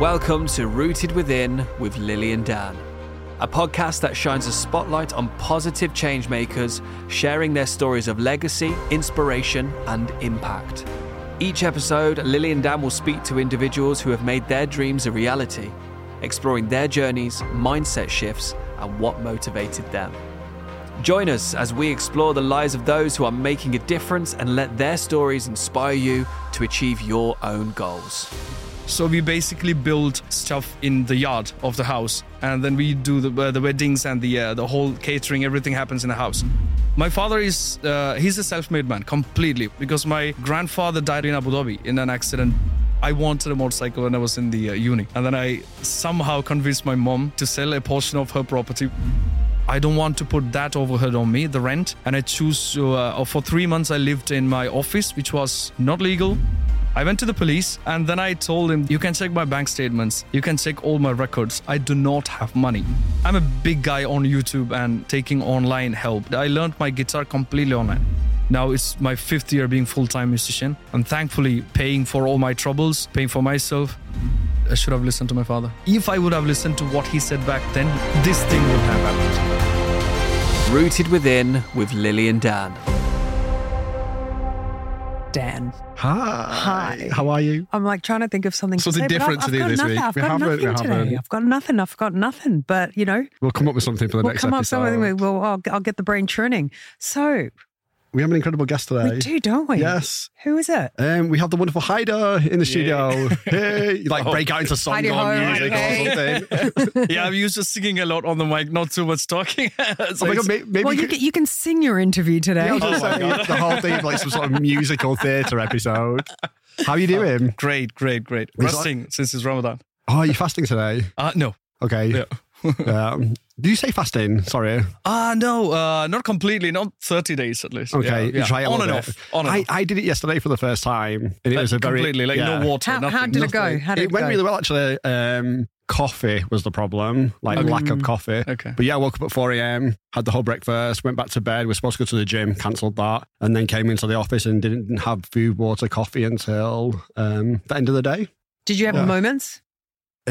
Welcome to Rooted Within with Lili and Dan, a podcast that shines a spotlight on positive changemakers sharing their stories of legacy, inspiration, and impact. Each episode, Lili and Dan will speak to individuals who have made their dreams a reality, exploring their journeys, mindset shifts, and what motivated them. Join us as we explore the lives of those who are making a difference and let their stories inspire you to achieve your own goals. So we basically build stuff in the yard of the house, and then we do the, uh, the weddings and the uh, the whole catering. Everything happens in the house. My father is uh, he's a self-made man completely because my grandfather died in Abu Dhabi in an accident. I wanted a motorcycle when I was in the uh, uni, and then I somehow convinced my mom to sell a portion of her property. I don't want to put that overhead on me, the rent, and I choose to. Uh, for three months, I lived in my office, which was not legal. I went to the police and then I told him, You can check my bank statements, you can check all my records. I do not have money. I'm a big guy on YouTube and taking online help. I learned my guitar completely online. Now it's my fifth year being full-time musician. I'm thankfully paying for all my troubles, paying for myself. I should have listened to my father. If I would have listened to what he said back then, this thing would have happened. Rooted Within with Lili and Dan. Dan. Hi. Hi. How are you? I'm like trying to think of something. Something to say, different I've, to do I've got this nothing. week. I've We got haven't, we nothing today. I've got nothing. I've got nothing. But you know, We'll come up with something for the we'll next come up episode. with something. Well, I'll, I'll get the brain churning. So We have an incredible guest today. we do, don't we? Yes. Who is it? Um, we have the wonderful Hydyy in the studio. Hey, you like Oh. break out into song Heidi or ho, music okay. or something. yeah, I'm used to singing a lot on the mic, not too much talking. So oh my god, may- maybe well, you you could, can, you can sing your interview today. yeah, I was gonna Oh my the whole thing of like some sort of musical theatre episode. How are you doing? Great, great, great. Is that- Resting since it's Ramadan. Oh, are you fasting today? Uh, no. Okay. Yeah. um, do you say fasting? Sorry. Ah, no, uh, not completely, not 30 days at least. Okay, Yeah, you yeah. try it on and bit. off. On and I, off. I did it yesterday for the first time, and it Like, was a very completely, like yeah. no water, How, nothing. how did it go? How did it, it went go? really well actually. Um, coffee was the problem, like Okay. lack of coffee. Okay. But yeah, I woke up at 4 a.m., had the whole breakfast, went back to bed. We are supposed to go to the gym, cancelled that, and then came into the office and didn't have food, water, coffee until um, the end of the day. Did you have Yeah. moments?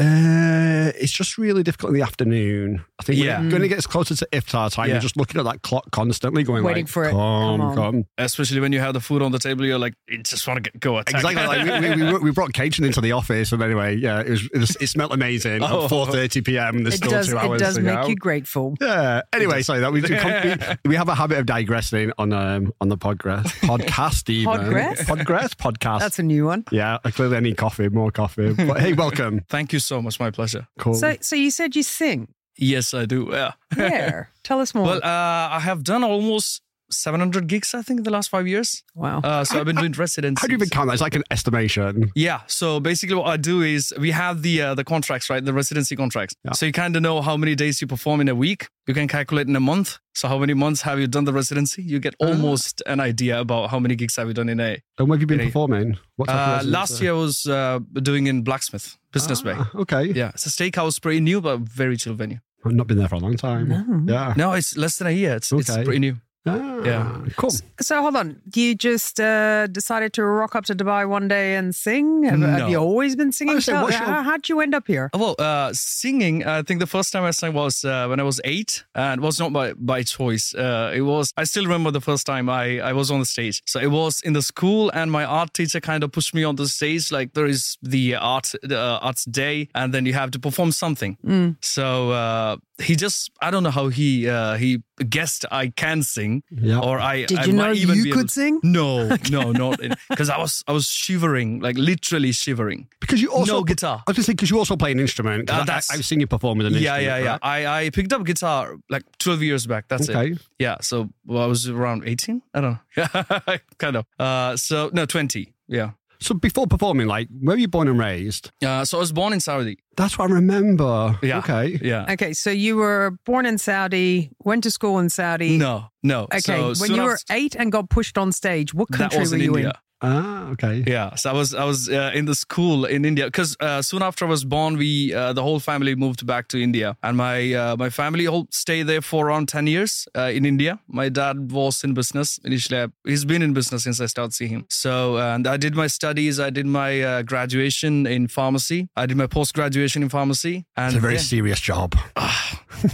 Uh, it's just really difficult in the afternoon. I think Yeah. when, when it gets closer to iftar time, Yeah. you're just looking at that clock constantly, going Waiting like, for it. Come, Come on." come. Especially when you have the food on the table, you're like, you just want to get go attack. Exactly. Like we, we, we, we brought catering into the office, and anyway, yeah, it was it, was, it smelled amazing. Oh. At 4:30 p.m. There's It still does. two It does to make go. you grateful. Yeah. Anyway, sorry that we, we we have a habit of digressing on um on the podcast podcast even Podgress? podgress podcast. That's a new one. yeah. I clearly I need coffee, more coffee. But hey, welcome. Thank you so much. My pleasure. Cool. So, so you said you sing. Yes, I do. Yeah. Where? Tell us more. Well, uh, I have done almost 700 gigs, I think, in the last five years. wow. Uh, so I've been doing residency. How do you even count that? It's like an estimation. Yeah. So basically, what I do is we have the uh, the contracts, right? The residency contracts. Yeah. So you kind of know how many days you perform in a week. You can calculate in a month. So how many months have you done the residency? You get almost an idea about how many gigs have you done in a. And where have you been Really? performing? What type Uh, residency? last year I was uh, doing in Blacksmith Business Bay. Ah, Okay. Yeah, it's a steakhouse, pretty new, but very chill venue. I've not been there for a long time. No. Yeah. No, it's less than a year. It's, it's pretty new. Ah, Yeah. Cool. So hold on. You just uh, decided to rock up to Dubai one day and sing? Have, have you always been singing? Saying, Tell- how, how'd you end up here? Well, uh, singing, I think the first time I sang was uh, when I was eight, and it was not by, by choice. Uh, it was, I still remember the first time I, I was on the stage. So it was in the school, and my art teacher kind of pushed me on the stage. Like there is the art, the uh, arts day, and then you have to perform something. So uh, he just, I don't know how he uh, he guessed I can sing, Yeah. or I Did I you know even you could able- sing? No, no, not because I was I was shivering, like literally shivering. Because you also no guitar. I was going to say because you also play an instrument. Uh, I, that's- I've seen you perform with an Yeah, instrument. yeah, yeah. right? I, I picked up guitar like 12 years back. That's Okay. it. Yeah. So well, I was around 18. I don't know. kind of. Uh, so no, 20. Yeah. So before performing, like, where were you born and raised? Uh, so I was born in Saudi. That's what I remember. Yeah. Okay. Yeah. Okay, so you were born in Saudi, went to school in Saudi. No, no. Okay, So when you were after- eight and got pushed on stage, what that country was were you India. Ah, okay. Yeah, so I was I was uh, in the school in India because uh, soon after I was born, we uh, the whole family moved back to India, and my uh, my family all stayed there for around ten years uh, in India. My dad was in business initially. He's been in business since I started seeing him. So uh, and I did my studies. I did my uh, graduation in pharmacy. I did my post graduation in pharmacy. And It's a very then- serious job.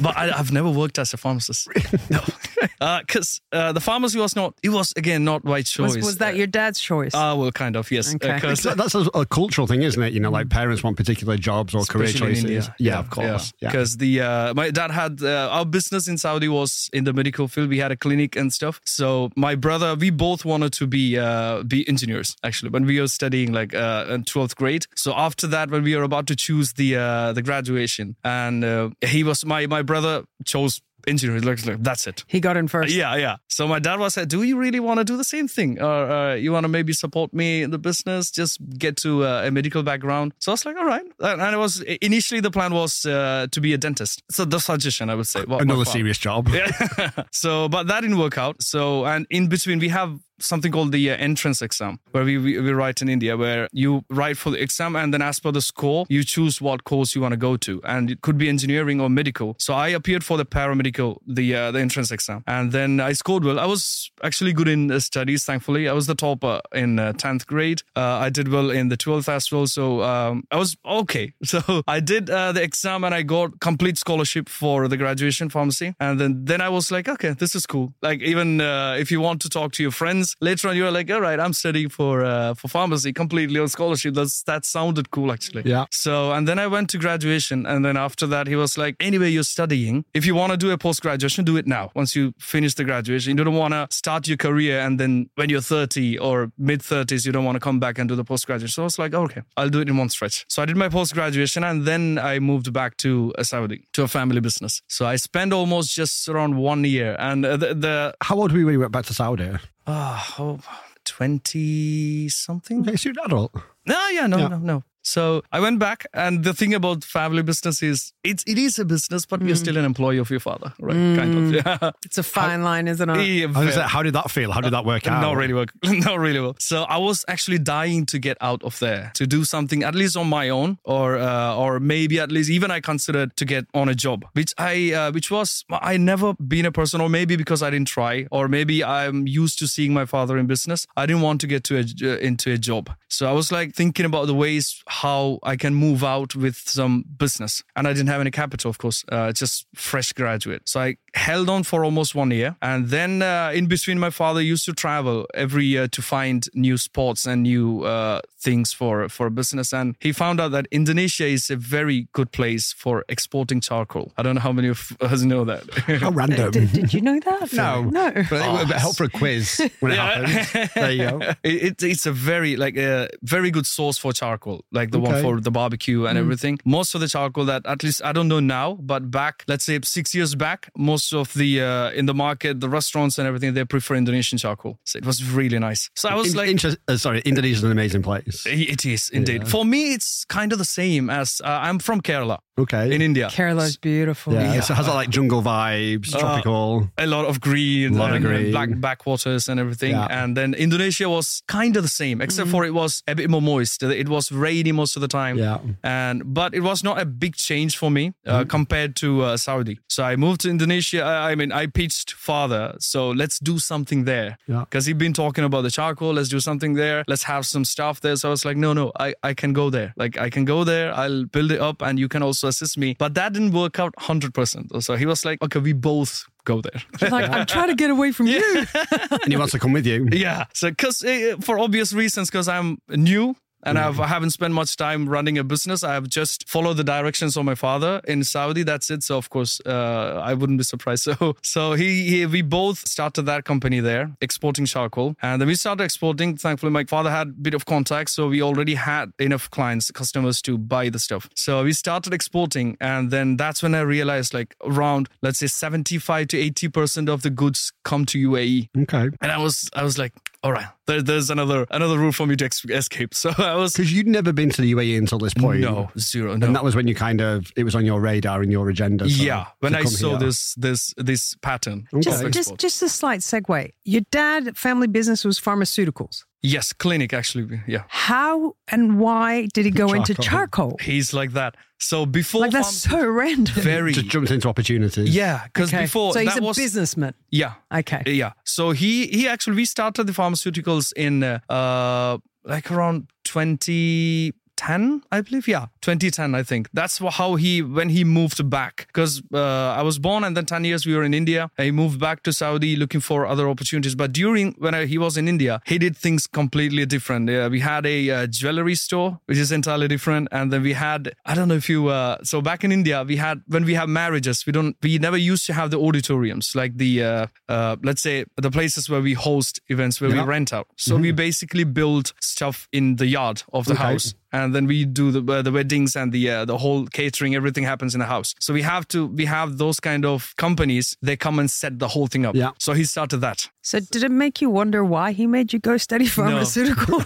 but I, I've never worked as a pharmacist. no, because uh, the pharmacy was not. It was again not by choice. Was, was that your dad's choice? Ah, well, kind of yes. Okay. Because that's a, a cultural thing, isn't it? You know, like parents want particular jobs or career Especially in choices. India. Yeah, of course. Yeah. Because the uh, my dad had uh, our business in Saudi was in the medical field. We had a clinic and stuff. So my brother, we both wanted to be uh, be engineers actually when we were studying like uh, in twelfth grade. So after that, when we were about to choose the uh, the graduation, and uh, he was my my brother chose engineering. Like, like that's it. he got in first. Yeah, yeah. So my dad was like, "Do you really want to do the same thing, or uh, you want to maybe support me in the business? Just get to uh, a medical background." So I was like, "All right." And and it was initially the plan was uh, to be a dentist. So the suggestion, I would say, What- Another what- serious job. yeah. so, but that didn't work out. So, and in between, we have something called the uh, entrance exam, where we, we we write in India, where you write for the exam, and then as per the score, you choose what course you want to go to, and it could be engineering or medical. So, I appeared for the paramedical, the uh, the entrance exam, and then I scored well. I was actually good in uh, studies, thankfully. I was the topper in uh, tenth grade. Uh, I did well in the twelfth as well, so um, I was okay. So, I did uh, the exam, and I got complete scholarship for the graduation pharmacy, and then then I was like, okay, this is cool. Like even if you want to talk to your friends later on, you're like, all right, I'm studying for uh, for pharmacy completely on scholarship. That's that sounded cool actually. Yeah. So and then I went to graduation, and then after that, he was like, anyway, you're studying. If you want to do a post graduation, do it now. Once you finish the graduation, you don't want to start your career, and then when you're 30 or mid 30s, you don't want to come back and do the post graduation. So I was like, okay, I'll do it in one stretch. So I did my post graduation, and then I moved back to uh, Saudi to a family business. So I spent almost just around one year, and uh, the, the How old were you when you went back to Saudi? Ah, oh, 20 something. Okay, so you're an adult. No, yeah, no, Yeah. no, no. So I went back, and the thing about family business is it's it is a business, but you're still an employee of your father, right? Kind of. Yeah. It's a fine line, isn't it? Yeah, I was very- like, how did that feel? How did that work out? not really work. Not really well. So I was actually dying to get out of there to do something at least on my own, or uh, or maybe at least even I considered to get on a job, which I uh, which was I never been a person, or maybe because I didn't try, or maybe I'm used to seeing my father in business. I didn't want to get to a, uh, into a job, so I was like thinking about the ways how I can move out with some business, and I didn't have any capital, of course, uh, just fresh graduate. So I held on for almost one year, and then uh, in between, my father used to travel every year to find new spots and new uh, things for for business, and he found out that Indonesia is a very good place for exporting charcoal. I don't know how many of us know that. How random. Did, did you know that? No. No. But it would help for a quiz when it happens. There you go. It, it, it's a very like a very good source for charcoal, like the one for the barbecue and everything. Most of the charcoal that at least I don't know now, but back let's say six years back, most of the uh, in the market, the restaurants and everything, they prefer Indonesian charcoal. So it was really nice. So I was In- like. inter- uh, sorry, Indonesia's an amazing place. it is indeed. For me, it's kind of the same as uh, I'm from Kerala Okay. in India. Kerala's beautiful. yeah, so it has that like jungle vibes, Uh, tropical. a lot of green, a Lot of and, uh, green. black backwaters and everything. Yeah. And then Indonesia was kind of the same, except for it was a bit more moist. It was rainy most of the time. Yeah. And but it was not a big change for me uh, compared to uh, Saudi. So I moved to Indonesia. I, I mean, I pitched father, so let's do something there. Yeah. Because he'd been talking about the charcoal. Let's do something there. Let's have some stuff there. So I was like, no, no, I, I can go there. Like I can go there. I'll build it up, and you can also assist me. But that didn't work out hundred percent. So he was like, okay, we both go there. Like, I'm trying to get away from you. And he wants to come with you. yeah. So, because uh, for obvious reasons, because I'm new and I've, I haven't spent much time running a business. I have just followed the directions of my father in Saudi. That's it. So, of course, uh, I wouldn't be surprised. So, so he, he, we both started that company there, exporting charcoal, and then we started exporting. Thankfully, my father had a bit of contacts, so we already had enough clients, customers to buy the stuff. So we started exporting, and then that's when I realized, like around let's say seventy-five to eighty percent of the goods come to UAE. Okay. And I was, I was like, all right, there, there's another another route for me to ex- escape. So I was, Because you'd never been to the UAE until this point. no, zero, no. And that was when you kind of, it was on your radar and your agenda. so- yeah, when I saw here. this this this pattern. Okay. Just, just, just a slight segue. Your dad, family business was pharmaceuticals. Yes, clinic actually. Yeah. How and why did he go into Charcoal. charcoal? He's like that. So before Like that's so random. very Just jumped into opportunities. yeah, because Okay. before so he's that a was businessman. yeah Okay. yeah. So he he actually we started the pharmaceuticals in uh, uh like around 2010 I believe? Yeah 2010 I think. That's how he when he moved back. Because uh, I was born and then 10 years we were in India. He moved back to Saudi looking for other opportunities. But during when I, he was in India he did things completely different. Uh, we had a uh, jewelry store which is entirely different. And then we had I don't know if you uh, so back in India we had when we have marriages we don't we never used to have the auditoriums like the uh, uh, let's say the places where we host events where Yeah. we rent out. So we basically build stuff in the yard of the Okay. house and then we do the uh, the weddings and the uh, the whole catering everything happens in the house. So we have to we have those kind of companies they come and set the whole thing up. Yeah. so he started that So did it make you wonder why he made you go study pharmaceutical?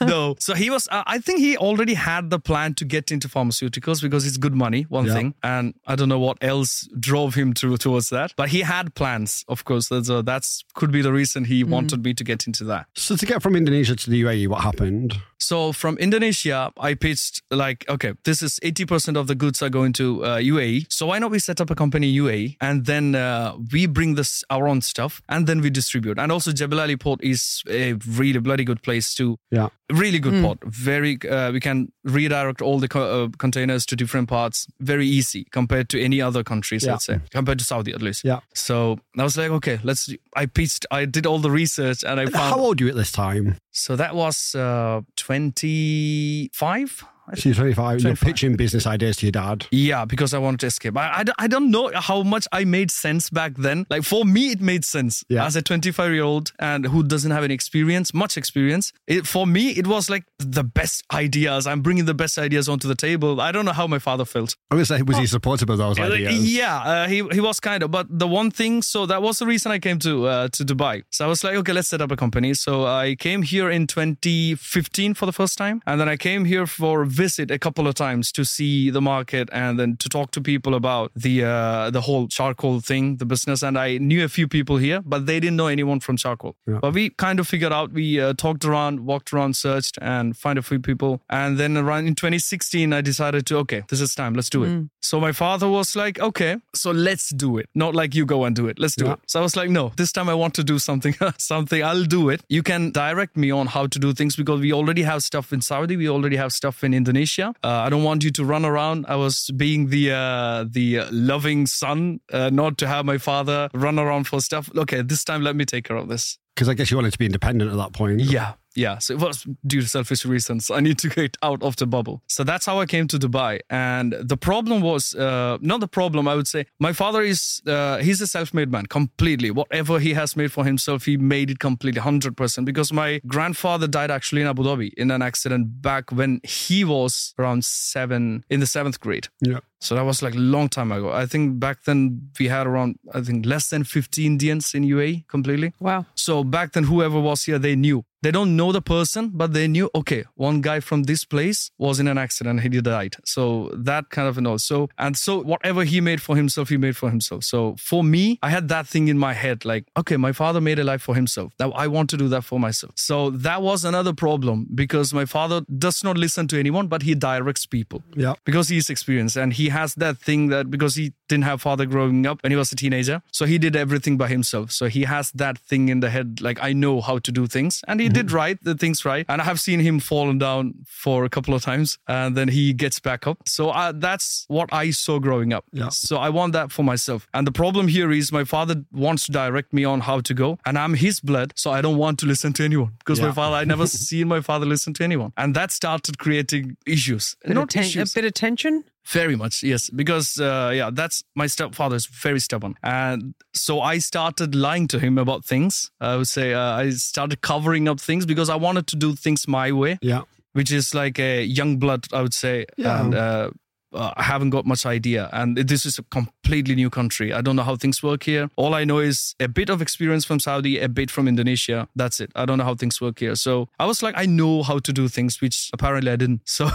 no. So he was, uh, I think he already had the plan to get into pharmaceuticals because it's good money, one Yeah. thing. And I don't know what else drove him to, towards that. But he had plans, of course. That's, uh, that's could be the reason he wanted me to get into that. So to get from Indonesia to the UAE, what happened? So from Indonesia, I pitched like, okay, this is 80% of the goods are going to uh, UAE. So why not we set up a company UAE and then uh, we bring this our own stuff and then we distribute. And also Jebel Ali Port is a really bloody good place to Yeah. Really good port very uh, we can redirect all the co- uh, containers to different parts very easy compared to any other countries Yeah. let's say compared to saudi at least Yeah. so i was like okay let's i pitched i did all the research and i found How old were you at this time? so that was uh 25 I So you're 25. You're pitching business ideas to your dad. yeah, because I wanted to escape. I, I, don't- I don't know how much I made sense back then. Like for me, it made sense Yeah. as a 25 year old and who doesn't have any experience, much experience. It, for me, it was like the best ideas. I'm bringing the best ideas onto the table. I don't know how my father felt. I was say, was he supportive of those ideas? Yeah, uh, he he was kind of. But the one thing, so that was the reason I came to uh, to Dubai. So I was like, okay, let's set up a company. So I came here in 2015 for the first time, and then I came here for a visit a couple of times to see the market and then to talk to people about the uh, the whole charcoal thing, the business. And I knew a few people here, but they didn't know anyone from charcoal. Yeah. But we kind of figured out. We uh, talked around, walked around, searched, and find a few people. And then around in 2016, I decided to okay, this is time. Let's do it. So my father was like, okay, so let's do it. Not like you go and do it. Let's do Yeah. it. So I was like, no, this time I want to do something. something. I'll do it. You can direct me on how to do things because we already have stuff in Saudi. We already have stuff in Indonesia. Uh, I don't want you to run around. I was being the uh, the loving son, uh, not to have my father run around for stuff. Okay, this time let me take care of this. Because I guess you wanted to be independent at that point. Yeah. Yeah. So it was due to selfish reasons. I need to get out of the bubble. So that's how I came to Dubai. And the problem was uh, not the problem, I would say. My father is, uh, he's a self made man completely. Whatever he has made for himself, he made it completely 100%. Because my grandfather died actually in Abu Dhabi in an accident back when he was around seven, in the seventh grade. Yeah. So that was like a long time ago. I think back then we had around, I think less than 50 Indians in UAE completely. Wow. So back then, whoever was here, they knew. They don't know the person, but they knew, okay, one guy from this place was in an accident, he died. So that kind of an all. So, and so whatever he made for himself, he made for himself. So for me, I had that thing in my head, like, okay, my father made a life for himself. Now I want to do that for myself. So that was another problem because my father does not listen to anyone, but he directs people Yeah. because he's experienced and he has that thing that because he didn't have father growing up when he was a teenager. So he did everything by himself. So he has that thing in the head like i know how to do things. And he did right the things right. And i have seen him fallen down for a couple of times and then he gets back up. So uh, that's what i saw growing up. Yeah. so i want that for myself. And the problem here is my father wants to direct me on how to go and i'm his blood so i don't want to listen to anyone because my father i never seen my father listen to anyone. And that started creating issues. Bit not ten- a bit of tension. very much, yes. Because uh, yeah, that's my stepfather is very stubborn, and so I started lying to him about things. I would say uh, I started covering up things because I wanted to do things my way, Yeah. which is like a young blood, I would say. Yeah. And uh, uh, I haven't got much idea. And this is a completely new country. I don't know how things work here. All I know is a bit of experience from Saudi, a bit from Indonesia. That's it. I don't know how things work here. So I was like, I know how to do things, which apparently I didn't. So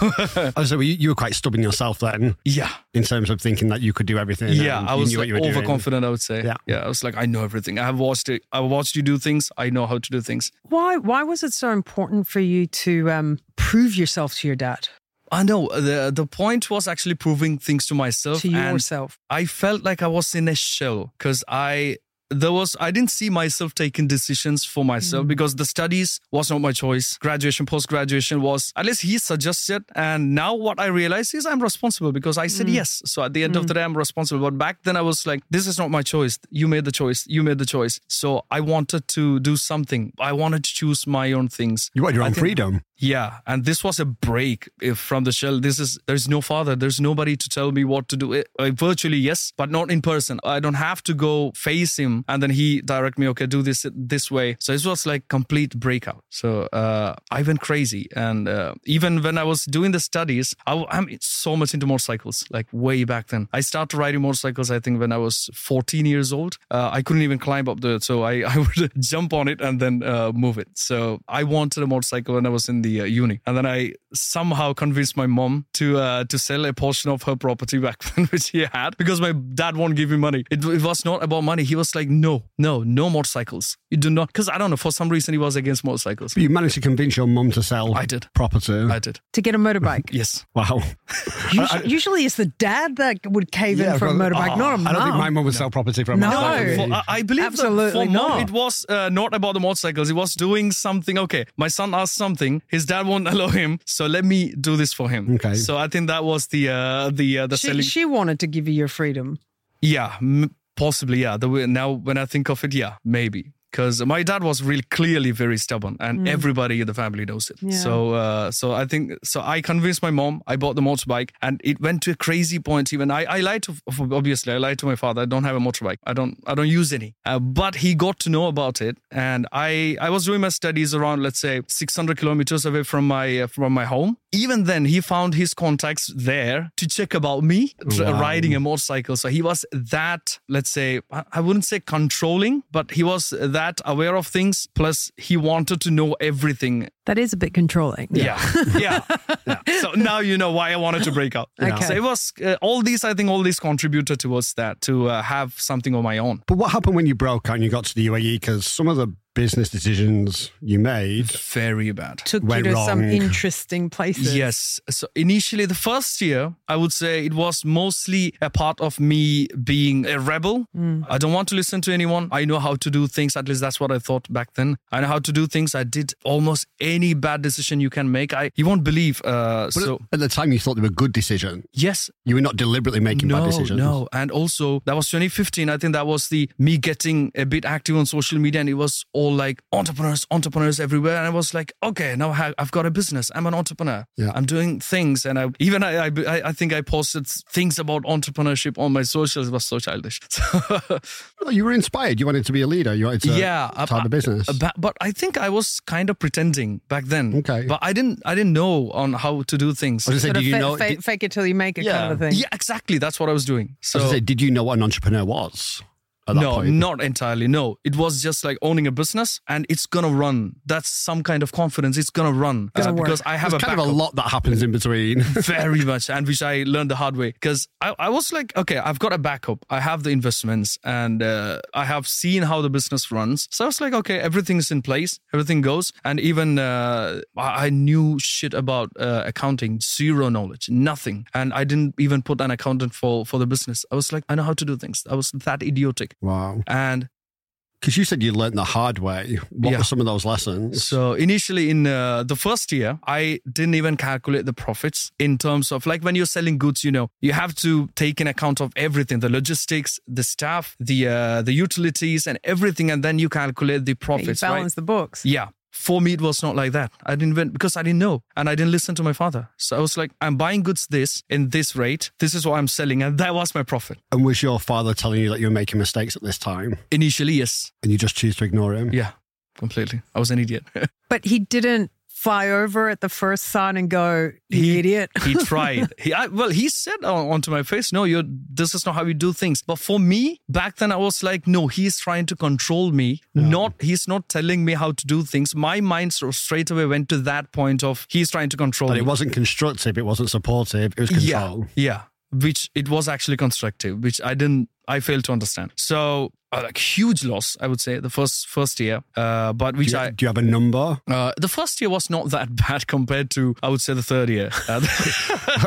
Oh, so you, you were quite stubborn yourself then, yeah. in terms of thinking that you could do everything. Yeah, I was like you were doing. overconfident. I would say. Yeah. yeah. I was like, I know everything. I have watched it. I watched you do things. I know how to do things. Why why was it so important for you to um, prove yourself to your dad, I know uh, the the point was actually proving things to myself. to and yourself? I felt like I was in a shell because I there was I didn't see myself taking decisions for myself mm. because the studies was not my choice. Graduation, post graduation was at least he suggested, and now what I realize is I'm responsible because I said mm. yes. So at the end of mm. the day, I'm responsible. But back then I was like, this is not my choice. You made the choice. You made the choice. So I wanted to do something. I wanted to choose my own things. You wanted your I own think- freedom. Yeah, and this was a break from the shell. This is there's no father, there's nobody to tell me what to do. Eh, uh, virtually yes, but not in person. I don't have to go face him and then he direct me. Okay, do this this way. So it was like complete breakout. So uh, I went crazy, and uh, even when I was doing the studies, I, am so much into motorcycles. Like way back then, I started riding motorcycles. I think when I was 14 years old. Uh, I couldn't even climb up the, so I I would jump on it and then uh, move it. So I wanted a motorcycle when I was in the uh, uni, and then I somehow convinced my mom to uh, to sell a portion of her property back then, which he had, because my dad won't give me money. It, it was not about money. He was like, no, no, no motorcycles. You do not, because I don't know for some reason he was against motorcycles. But you managed to convince your mum to sell I did. property. I did. To get a motorbike. Yes. wow. Usually, usually it's the dad that would cave in for a because- motorbike, not a mom. I don't think my mum would sell property for a motorbike. No. motorcycle. For- I- I believe that Absolutely for mom, not. it was uh, not about the motorcycles. It was doing something. Okay, my son asked something. His dad won't allow him, so let me do this for him. Okay. So I think that was the uh, the uh, the she, selling. she wanted to give you your freedom. Yeah, m- possibly. Yeah. The way, now when I think of it, yeah, maybe. Because my dad was really clearly very stubborn, and everybody in the family knows it. Mm. Yeah. So, uh, so I think so. I convinced my mom. I bought the motorbike, and it went to a crazy point. Even I, I lied to obviously I lied to my father. I don't have a motorbike. I don't, I don't use any. Uh, but he got to know about it, and I, I was doing my studies around let's say 600 kilometers away from my uh, from my home. Even then, he found his contacts there to check about me Wow. riding a motorcycle. So he was that, let's say, I I wouldn't say controlling, but he was that aware of things. Plus, he wanted to know everything. That is a bit controlling. Yeah. Yeah. So now you know why I wanted to break out. Okay. So it was uh, all these, I think, all these contributed towards that to uh, have something of my own. But what happened when you broke out and you got to the UAE? Because some of the business decisions you made, Very bad. Took you Went to some interesting places. Yes. So initially, the first year, I would say it was mostly a part of me being a rebel. I don't want to listen to anyone. I know how to do things. At least that's what I thought back then. I know how to do things. I did almost any bad decision you can make. I you won't believe. Uh, so at the time you thought they were good decisions. yes, You were not deliberately making no, bad decisions. No, and also that was 2015. I think that was the me getting a bit active on social media, and it was all like entrepreneurs, entrepreneurs everywhere. And I was like, okay, now I have, got a business. I'm an entrepreneur. Yeah. I'm doing things, and I even I, I I think I posted things about entrepreneurship on my socials. It was so childish. So, Oh, you were inspired. You wanted to be a leader. You wanted to, yeah, to have a business. uh, but, but I think I was kind of pretending back then. Okay. but I didn't I didn't know on how to do things. I was going Sort to of say, did you fa- know? fa- did, fake it till you make it Yeah. kind of a thing. yeah, exactly. That's what I was doing. I So was say, did you know what an entrepreneur was? At no, point? not entirely. No, it was just like owning a business and it's gonna run. That's some kind of confidence. It's gonna run Gonna Uh, because I have There's a kind of a lot that happens in between. very much, and which I learned the hard way. Because I, I was like, okay, I've got a backup. I have the investments, and uh, I have seen how the business runs. So I was like, okay, everything's in place, everything goes, and even uh, I I knew shit about uh, accounting, zero knowledge, nothing, and I didn't even put an accountant for for the business. I was like, I know how to do things. I was that idiotic, wow. and Because you said you learned the hard way. What Yeah. were some of those lessons? So initially in uh, the first year, I didn't even calculate the profits in terms of like when you're selling goods, you know, you have to take in account of everything, the logistics, the staff, the uh, the utilities and everything and then you calculate the You profits, right? balance the books. Yeah. For me, it was not like that. I didn't even because I didn't know and I didn't listen to my father. So I was like, I'm buying goods this in this rate. This is what I'm selling. And that was my profit. and was your father telling you that you were making mistakes at this time Initially, yes. and you just choose to ignore him? Yeah, completely. I was an idiot. But he didn't fly over at the first sign and go, "You He- idiot." he tried. He, I, well, he said on, onto my face, "No, you're. This is not how you do things." But for me, back then, I was like, "No, he's trying to control me. Not he's not telling me how to do things." My mind sort of straight away went to that point of he's trying to control But me. it wasn't constructive. It wasn't supportive. It was yeah, control. yeah. Which it was actually constructive, which I didn't. I failed to understand. So, uh, like huge loss, I would say the first first year. Uh, but Do which you, I do you have a number? uh, the first year was not that bad compared to I would say the third year. Uh,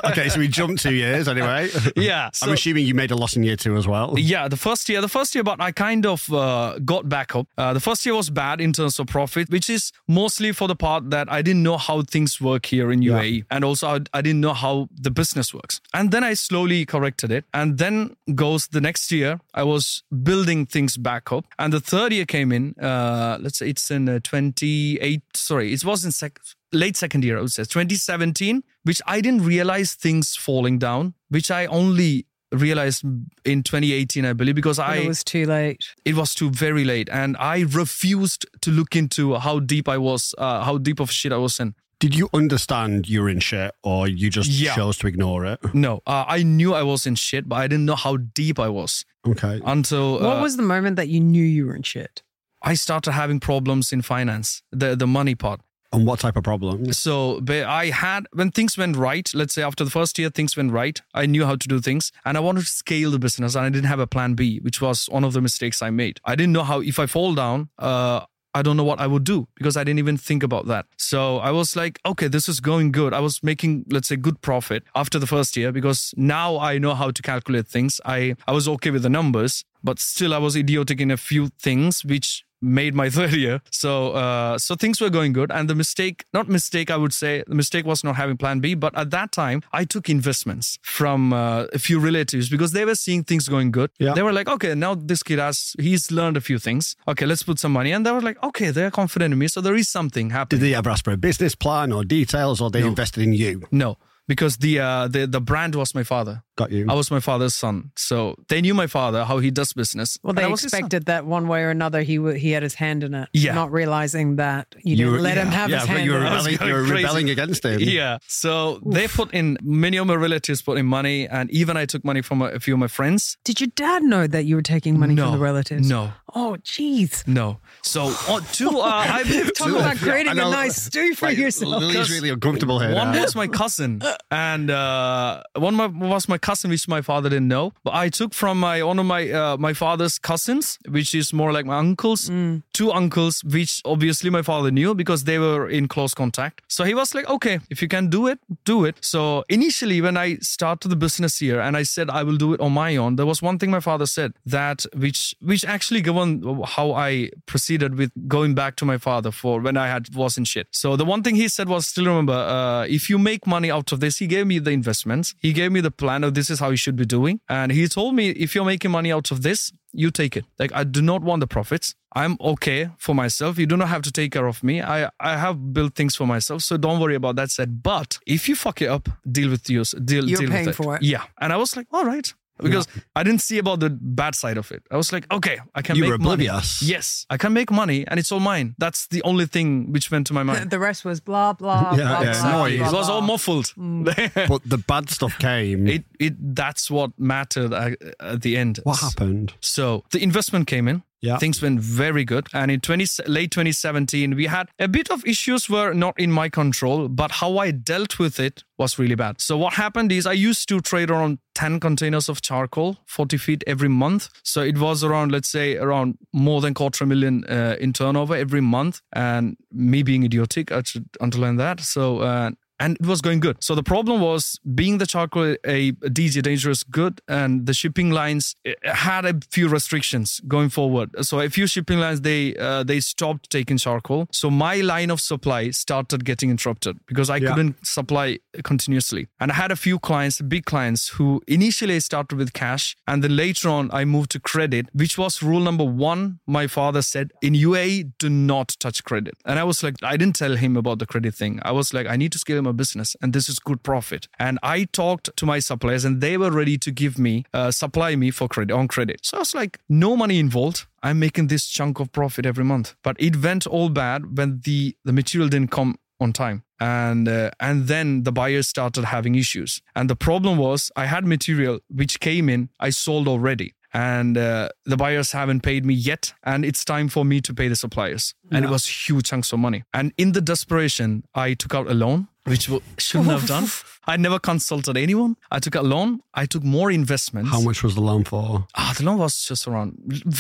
okay, so we jumped two years anyway. yeah, I'm assuming you made a loss in year two as well. Yeah, the first year, the first year, but I kind of uh, got back up. Uh, the first year was bad in terms of profit, which is mostly for the part that I didn't know how things work here in UAE, and also I, I didn't know how the business works. And then I slowly corrected it, and then goes the next year. I was building things back up, and the third year came in. Uh, let's say it's in uh, 28. Sorry, it was in sec- late second year. I would say 2017, which I didn't realize things falling down, which I only realized in 2018 i believe because i it was too late. it was too very late and i refused to look into how deep i was uh, how deep of shit i was in Did you understand you're in shit or you just Yeah. chose to ignore it? no uh, i knew i was in shit but i didn't know how deep i was Okay. until What uh, was the moment that you knew you were in shit? i started having problems in finance the the money part And what type of problem? So but I had when things went right, let's say after the first year things went right, I knew how to do things and I wanted to scale the business and I didn't have a plan B, which was one of the mistakes I made. I didn't know how if I fall down, uh I don't know what I would do because I didn't even think about that. So I was like, okay, this is going good. I was making, let's say, good profit after the first year because now I know how to calculate things. I, I was okay with the numbers, but still I was idiotic in a few things, which made my third year. So uh, so things were going good. And the mistake, not mistake, I would say, the mistake was not having plan B. But at that time, I took investments from uh, a few relatives because they were seeing things going good. Yeah. They were like, okay, now this kid has, he's learned a few things. Okay, let's put some money. And they were like, okay, they're confident in me. So there is something happening. Did they ever ask for a business plan or details or they invested in you? no, because the, uh, the, the brand was my father. Got you. I was my father's son. So they knew my father, how he does business. Well, they I was his son. expected that one way or another he w- he had his hand in it. Yeah. Not realizing that you didn't were- let him have yeah, his hand you were in it. rebelling, you were rebelling against him. Yeah. So they put in, many of my relatives put in money, and even I took money from a, a few of my friends. Did your dad know that you were taking money no. from the relatives? No. Oh, jeez. No. So, uh, two, uh, I Talk about creating I a know. nice stew for Like, yourself. Lili's really uncomfortable here. One now. was my cousin, and uh, one my, was my cousin, which my father didn't know. But I took from my one of my uh, my father's cousins, which is more like my uncles, two uncles, which obviously my father knew because they were in close contact. So he was like, "Okay, if you can do it, do it." So initially, when I started the business here, and I said I will do it on my own, there was one thing my father said that which which actually governed how I proceeded with going back to my father for when I had was in shit. So the one thing he said was still remember uh, if you make money out of this, he gave me the investments, he gave me the plan of this is how you should be doing, and he told me if you're making money out of this, you take it. Like I do not want the profits. I'm okay for myself. You do not have to take care of me. I I have built things for myself, so don't worry about that. Said, but if you fuck it up, deal with yours. Deal. You're deal paying with it. for it. Yeah, and I was like, all right. Because I didn't see about the bad side of it. I was like, okay, I can You make were money. Yes, I can make money, and it's all mine. That's the only thing which went to my mind. The rest was blah, blah, Yeah, blah, yeah, blah, noise. blah, it was all blah. muffled. Mm. but the bad stuff came. it it that's what mattered at, at the end. what happened? So the investment came in. Yeah. Things went very good. And in 20, late 2017, we had a bit of issues were not in my control, but how I dealt with it was really bad. So what happened is I used to trade around 10 containers of charcoal, 40 feet every month. So it was around, let's say, around more than quarter million uh, in turnover every month. And me being idiotic, I should underline that. So, uh, and it was going good. So the problem was being the charcoal a DG dangerous good, and the shipping lines eh, had a few restrictions going forward. So a few shipping lines they uh, they stopped taking charcoal. So my line of supply started getting interrupted because I Yeah. couldn't supply continuously. And I had a few clients, big clients, who initially started with cash, and then later on I moved to credit, which was rule number one. My father said in UAE, do not touch credit. And I was like, I didn't tell him about the credit thing. I was like, I need to scale business, and this is good profit. And I talked to my suppliers, and they were ready to give me, uh, supply me for credit on credit. So I was like, no money involved. I'm making this chunk of profit every month. But it went all bad when the the material didn't come on time and uh, and then the buyers started having issues and the problem was i had material which came in i sold already and uh, the buyers haven't paid me yet and it's time for me to pay the suppliers and it was huge chunks of money and in the desperation i took out a loan which w- shouldn't have done i never consulted anyone i took a loan i took more investments How much was the loan for? Ah, the loan was just around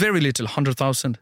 very little, hundred thousand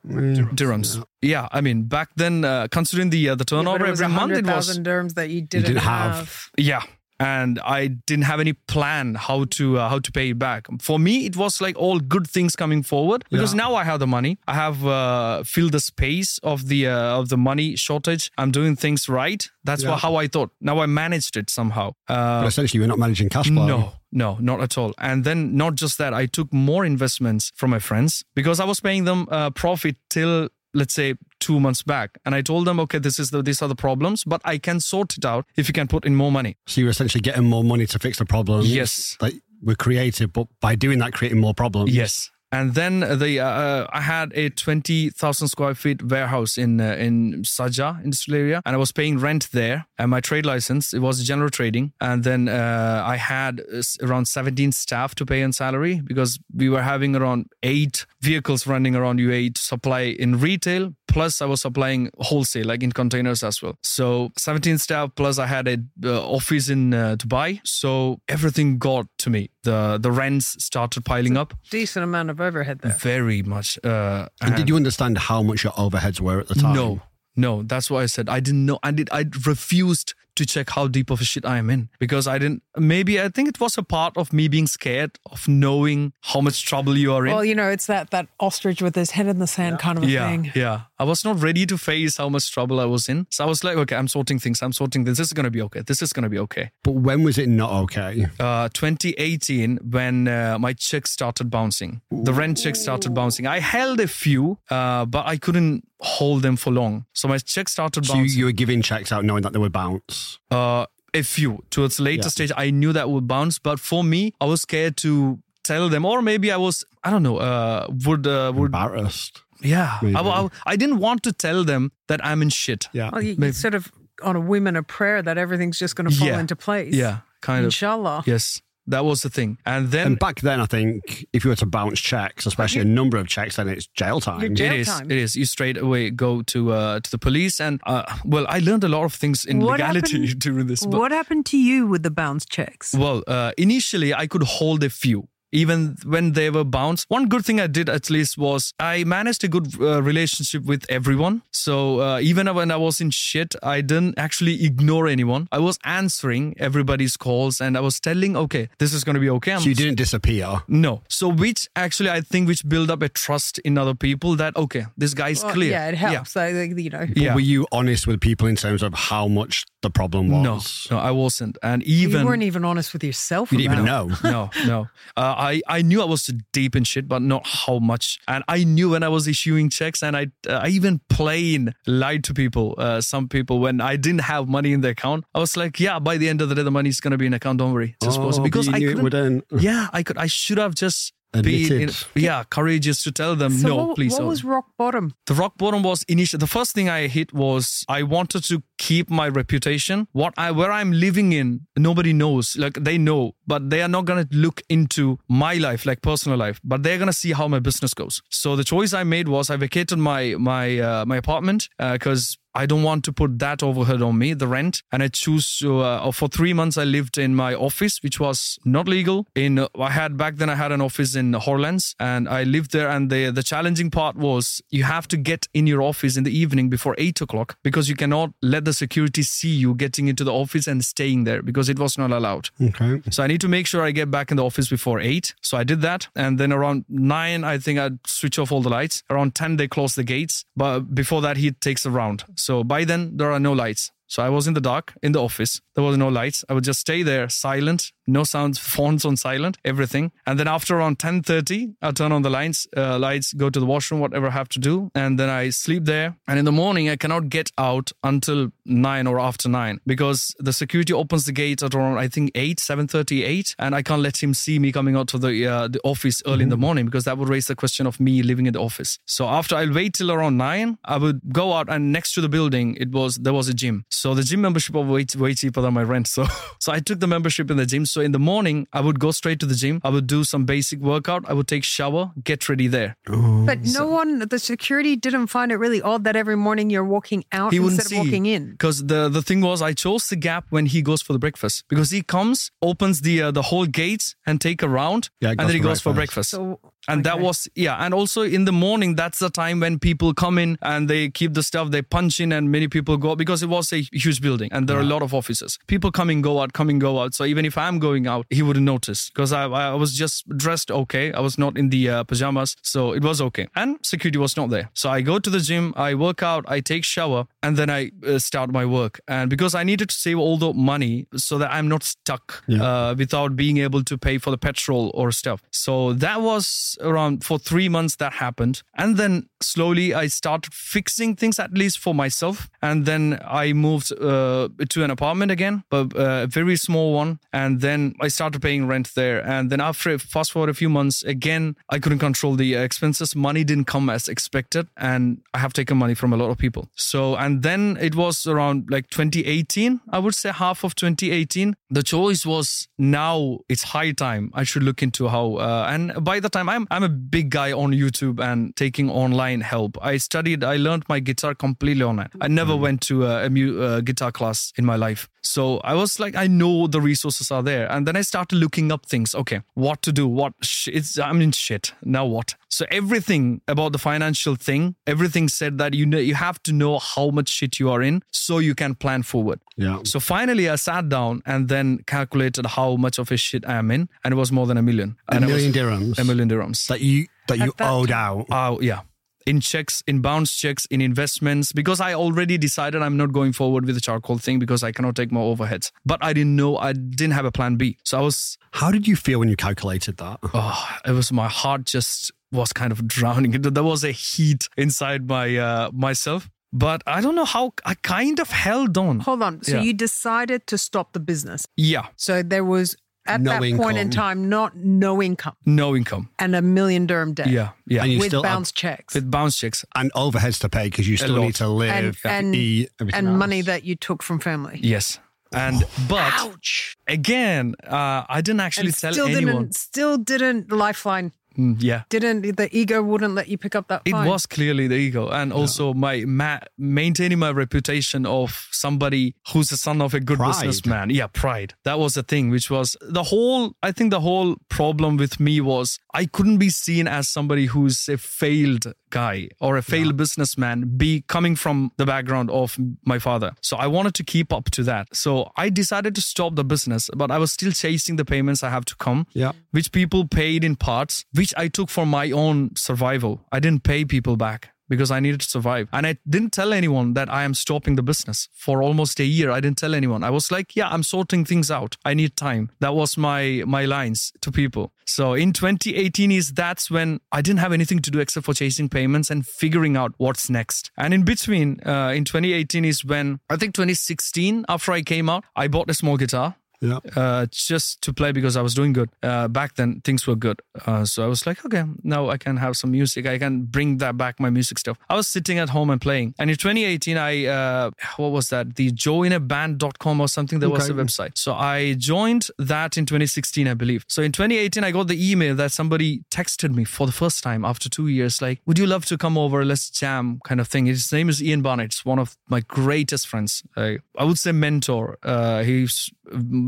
dirhams. Yeah. I mean, back then, uh, considering the uh, the turnover it was every month, it was 100,000 dirhams that you didn't, didn't have. have. yeah. And I didn't have any plan how to uh, how to pay it back. For me, it was like all good things coming forward because Yeah. now I have the money. I have uh, filled the space of the uh, of the money shortage. I'm doing things right. That's Yeah. what, how I thought. Now I managed it somehow. Uh, But essentially, you're not managing cash flow. no, no, not at all. And then not just that, I took more investments from my friends because I was paying them uh, profit till let's say two months back, and I told them, okay, this is the these are the problems, but I can sort it out if you can put in more money. So you're essentially getting more money to fix the problems. Yes. Like we're creative, but by doing that, creating more problems. Yes. And then the uh, uh, I had a twenty thousand square feet warehouse in uh, in Saja industrial area, and I was paying rent there. And my trade license it was general trading, and then uh, I had uh, around seventeen staff to pay on salary because we were having around eight vehicles running around UAE to supply in retail. Plus, I was supplying wholesale, like in containers as well. So, 17 staff. Plus, I had a uh, office in Dubai. So everything got to me. The the rents started piling up Decent amount of overhead there. very much. Uh, And did you understand how much your overheads were at the time? No, no. That's why I said I didn't know. I did. I refused to check how deep of a shit I am in because I didn't. Maybe I think it was a part of me being scared of knowing how much trouble you are in. Well, you know, it's that that ostrich with his head in the sand kind of a yeah, thing. yeah. I was not ready to face how much trouble I was in. So I was like, okay, I'm sorting things. I'm sorting this. This is gonna be okay. This is gonna be okay. But when was it not okay? uh, 2018 when uh, my checks started bouncing. The rent checks started bouncing. I held a few, uh, but I couldn't hold them for long. So my checks started So you, bouncing. you were giving checks out knowing that they would bounce. Uh, a few towards later Yeah. stage. I knew that would bounce, but for me, I was scared to tell them, or maybe I was, I don't know, uh, would uh, would Embarrassed. yeah. I, I, I didn't want to tell them that I'm in shit. Yeah. Well, you, you sort of on a whim and a prayer that everything's just going to fall Yeah. into place. Yeah, kind of. Inshallah. Yes, that was the thing. And then And back then, I think if you were to bounce checks, especially a number of checks, then it's jail time. Jail It is. time. It is. You straight away go to uh, to the police, and uh, well, I learned a lot of things in What legality happened- during this. But, What happened to you with the bounce checks? well, uh, initially I could hold a few. Even when they were bounced, one good thing I did at least was I managed a good uh, relationship with everyone. So uh, even when I was in shit, I didn't actually ignore anyone. I was answering everybody's calls, and I was telling, "Okay, this is going to be okay." I'm So you didn't disappear. no. So which actually I think which build up a trust in other people that okay, this guy's Well, clear. Yeah, it helps. Like, like, you know, But Yeah. were you honest with people in terms of how much the problem was? no, I wasn't. And even you weren't even honest with yourself. You didn't even about it. know. no, no. Uh, I I knew I was too deep in shit, but not how much. And I knew when I was issuing checks, and I uh, I even plain lied to people. Uh, some people when I didn't have money in the account, I was like, yeah, by the end of the day, the money's gonna be in account. Don't worry, just Oh, post it." because you I knew it couldn't. wouldn't. Yeah, I could. I should have just. Be in, yeah, courageous to tell them So no, what, please. What don't." was rock bottom? The rock bottom was initial. The first thing I hit was I wanted to keep my reputation. What I where I'm living in, nobody knows. Like they know, but they are not gonna look into my life, like personal life. But they're gonna see how my business goes. So the choice I made was I vacated my my uh, my apartment because. I don't want to put that overhead on me, the rent, and I choose to. Uh, for three months, I lived in my office, which was not legal. In uh, I had back then, I had an office in Hor Al Anz, and I lived there. And the the challenging part was you have to get in your office in the evening before eight o'clock because you cannot let the security see you getting into the office and staying there because it was not allowed. Okay. So I need to make sure I get back in the office before eight. So I did that. And then around nine, I think I'd switch off all the lights. Around 10, they close the gates. But before that, he takes a round. So by then, there are no lights. So I was in the dark in the office. There was no lights. I would just stay there silent, no sounds, phones on silent, everything. And then after around 10.30, I turn on the lights, uh, lights, go to the washroom, whatever I have to do. And then I sleep there. And in the morning, I cannot get out until 9 or after 9 because the security opens the gate at around, I think, 8, 7.30, 8. And I can't let him see me coming out to the, uh, the office early in the morning because that would raise the question of me living in the office. So after I'll wait till around 9, I would go out and next to the building, it was, there was a gym. So the gym membership was way, way cheaper than my rent. So, so I took the membership in the gym. So in the morning, I would go straight to the gym. I would do some basic workout. I would take shower, get ready there. But no one, the security didn't find it really odd that every morning you're walking out he wouldn't instead see of walking in. because the the thing was I chose the gap when he goes for the breakfast because he comes opens the uh, the whole gates and take a round Yeah, and then he for goes for breakfast. breakfast So, and that was yeah and also in the morning that's the time when people come in and they keep the stuff they punch in and many people go because it was a huge building and there are a lot of offices people come in go out come in go out so even if i'm going out he wouldn't notice because I, I was just dressed okay i was not in the uh, pajamas so it was okay and security was not there so i go to the gym i work out i take shower and then i uh, start my work and because i needed to save all the money so that i'm not stuck Yeah. uh, without being able to pay for the petrol or stuff. So that was around for three months that happened. And then slowly I started fixing things at least for myself. And then I moved uh, to an apartment again, but uh, a very small one. And then I started paying rent there. And then after fast forward a few months, again, I couldn't control the expenses. Money didn't come as expected. And I have taken money from a lot of people. So, and then it was around like 2018, I would say half of 2018. The choice was now it's high time. I should look into how, uh, and by the time I'm, I'm a big guy on YouTube and taking online help. I studied, I learned my guitar completely online. I never went to a, a mu- uh, guitar class in my life. So I was like, I know the resources are there. And then I started looking up things. Okay, what to do? What? Sh- it's, I mean, shit. Now what? So everything about the financial thing, everything said that you know, you have to know how much shit you are in so you can plan forward. Yeah. So finally, I sat down and then calculated how much of a shit I am in, and it was more than a million. A And it million was dirhams a million dirhams. that you that you At that owed out. Oh yeah, in checks, in bounce checks, in investments, because I already decided I'm not going forward with the charcoal thing because I cannot take more overheads. But I didn't know I didn't have a plan B, so I was How did you feel when you calculated that? oh, it was my heart just was kind of drowning. There was a heat inside my uh, myself. But I don't know how I kind of held on. Hold on. So Yeah. you decided to stop the business. Yeah, So there was at No that point in time not no income no income. and a million dirham debt. Yeah, yeah. And you with still have- bounce checks With bounce checks. and overheads to pay because you still need to live, and and, eat, everything and else. money that you took from family. Yes. And but Ouch. again, uh, I didn't actually And tell still anyone. didn't still didn't lifeline Mm, yeah. didn't the ego wouldn't let you pick up that It was clearly the ego, and also my ma- maintaining my reputation of somebody who's the son of a good Pride. businessman. Yeah, pride. That was the thing, which was the whole. I think the whole problem with me was I couldn't be seen as somebody who's a failed guy or a failed businessman, be coming from the background of my father. So I wanted to keep up to that. So I decided to stop the business, but I was still chasing the payments I have to come Yeah. which people paid in parts, which I took for my own survival. I didn't pay people back because I needed to survive. And I didn't tell anyone that I am stopping the business for almost a year. I didn't tell anyone. I was like, yeah, I'm sorting things out. I need time. That was my my lines to people. So in 2018 is that's when I didn't have anything to do except for chasing payments and figuring out what's next. And in between, uh, in 2018 is when I think 2016 after I came out, I bought a small guitar Yeah. uh, just to play because I was doing good. Uh, back then, things were good. Uh, so I was like, okay, now I can have some music. I can bring that back, my music stuff. I was sitting at home and playing. And in 2018, I, uh, what was that? The joinaband.com or something. There was a website. So I joined that in 2016, I believe. So in 2018, I got the email that somebody texted me for the first time after two years, like, would you love to come over? Let's jam kind of thing. His name is Ian Barnett. It's one of my greatest friends. Uh, I would say mentor. Uh, he's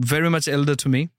very much elder to me.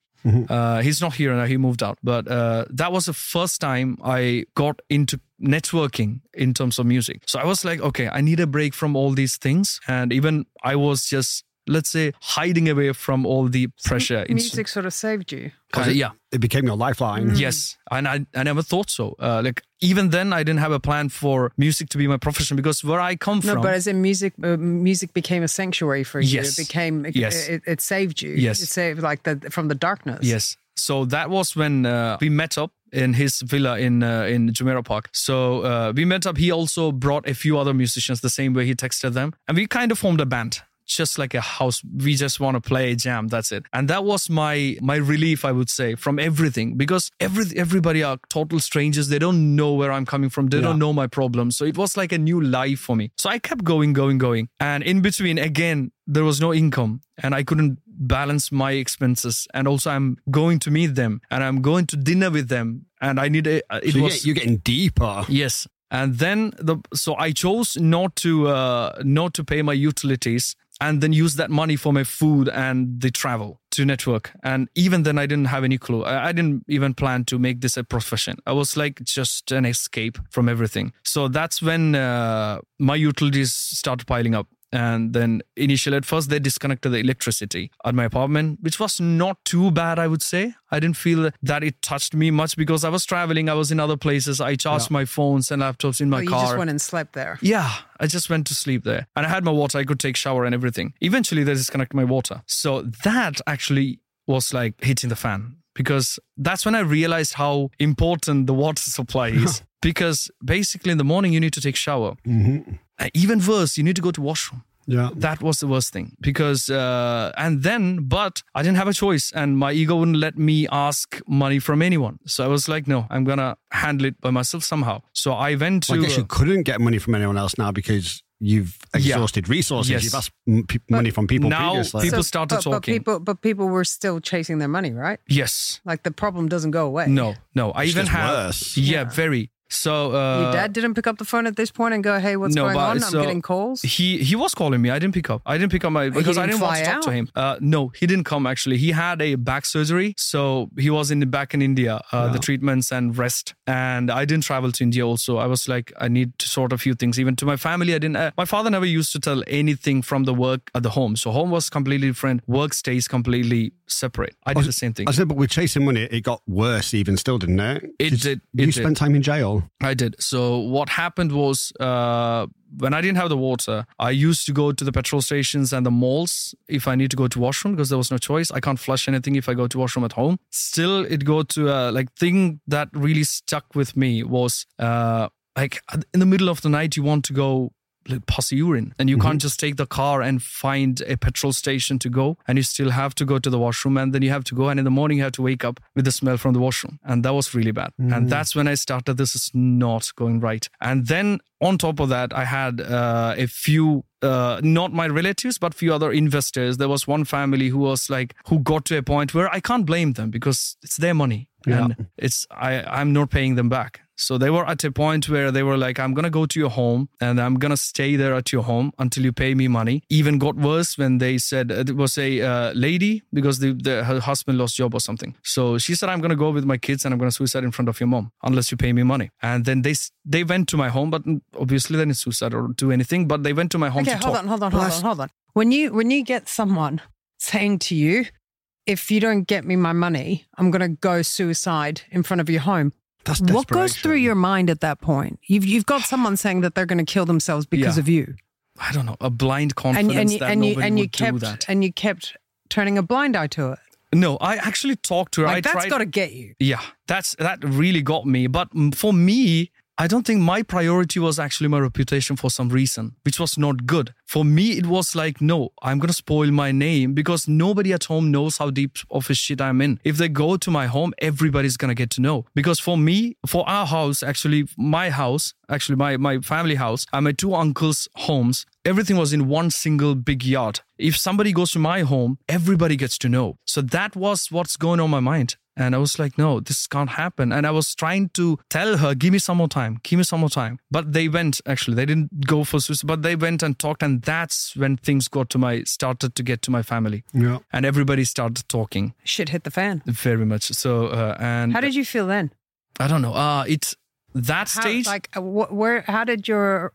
Uh, he's not here now. He moved out. But uh, that was the first time I got into networking in terms of music. So I was like, okay, I need a break from all these things. And even I was just let's say, hiding away from all the pressure. It's- Music sort of saved you. Kinda, yeah. It became your lifeline. Yes, and I, I never thought so. Uh, like even then, I didn't have a plan for music to be my profession because where I come No, from, No, but as in music, uh, music became a sanctuary for you. Yes. It became, it, Yes. it, it saved you. Yes. It saved like the from the darkness. yes. So that was when uh, we met up in his villa in uh, in Jumeirah Park. So uh, we met up. He also brought a few other musicians the same way he texted them, and we kind of formed a band. Just like a house, we just want to play a jam. That's it, and that was my my relief, I would say, from everything because every everybody are total strangers. They don't know where I'm coming from. They Yeah. don't know my problems. So it was like a new life for me. So I kept going, going, going, and in between, again, there was no income, and I couldn't balance my expenses. And also, I'm going to meet them, and I'm going to dinner with them, and I need a. uh, It So was you're getting deeper. Yes. And then the so I chose not to uh, not to pay my utilities and then use that money for my food and the travel to network. And even then I didn't have any clue. I, didn't even plan to make this a profession. I was like just an escape from everything. So that's when uh, my utilities started piling up. And then initially at first they disconnected the electricity at my apartment, which was not too bad, I would say. I didn't feel that it touched me much because I was traveling, I was in other places. I charged my phones and laptops in my Oh, you car. just went and slept there. Yeah, I just went to sleep there. And I had my water, I could take shower and everything. Eventually they disconnected my water. So that actually was like hitting the fan because that's when I realized how important the water supply is. because basically in the morning you need to take shower. Mm-hmm. Uh, Even worse, you need to go to washroom Yeah. that was the worst thing because uh, and then but i didn't have a choice and my ego wouldn't let me ask money from anyone so i was like no i'm gonna handle it by myself somehow so i went to I guess you couldn't get money from anyone else now because you've Yeah. exhausted resources. Yes. You've asked m- pe- money from people now previously. people started but, but talking people, but people were still chasing their money, right? yes Like the problem doesn't go away. no no i It's even just have worse. yeah, Yeah. very so uh Your dad didn't pick up the phone at this point and go, "Hey, what's No, going but on? I'm getting calls." He he was calling me. I didn't pick up. I didn't pick up my because I didn't didn't want to fly talk to him. Uh, no, he didn't come. Actually, he had a back surgery, so he was in the back in India. Uh, The treatments and rest, and I didn't travel to India. Also, I was like, I need to sort a few things. Even to my family, I didn't. Uh, my father never used to tell anything from the work at the home. So home was completely different. Work stays completely separate. I did the same thing. I said, but with chasing money, it got worse even still, didn't it? It did, You it did. spent time in jail. I did. So what happened was uh, when I didn't have the water, I used to go to the petrol stations and the malls if I need to go to washroom because there was no choice. I can't flush anything if I go to washroom at home. Still, it go to uh, like thing that really stuck with me was uh, like in the middle of the night you want to go like pass urine and you can't just take the car and find a petrol station to go and you still have to go to the washroom and then you have to go and in the morning you have to wake up with the smell from the washroom. And that was really bad. And that's when i started this is not going right. And then on top of that i had uh, a few uh, not my relatives but few other investors. There was one family who was like who got to a point where i can't blame them because it's their money. And it's i i'm not paying them back so they were at a point where they were like, I'm going to go to your home and I'm going to stay there at your home until you pay me money. Even got worse when they said it was a uh, lady because the, the, her husband lost job or something. So she said, I'm going to go with my kids and I'm going to suicide in front of your mom unless you pay me money. And then they they went to my home, but obviously they didn't suicide or do anything, but they went to my home Okay, to hold talk. on, hold on, hold on, hold on. When you when you get someone saying to you, "If you don't get me my money, I'm going to go suicide in front of your home," That's what goes through your mind at that point? You've you've got someone saying that they're going to kill themselves because Yeah. of you, I don't know, a blind and confidence and you that and you nobody and you would do kept that. and you kept turning a blind eye to it. No, I actually talked to her. Like I that's got to get you. Yeah, that's that really got me. But for me, I don't think my priority was actually my reputation for some reason, which was not good. For me, it was like, no, I'm gonna spoil my name because nobody at home knows how deep of a shit I'm in. If they go to my home, everybody's gonna get to know. Because for me, for our house, actually, my house, actually my my family house, and my two uncles' homes, everything was in one single big yard. If somebody goes to my home, everybody gets to know. So that was what's going on my mind. And I was like, no, this can't happen. And I was trying to tell her, give me some more time, give me some more time. But they went, actually, they didn't go for suicide, but they went and talked. And that's when things got to my, started to get to my family. Yeah. And everybody started talking Shit hit the fan. very much. So, uh, and How did you feel then? I don't know, uh, it's that How, stage. like uh, wh- where? How did your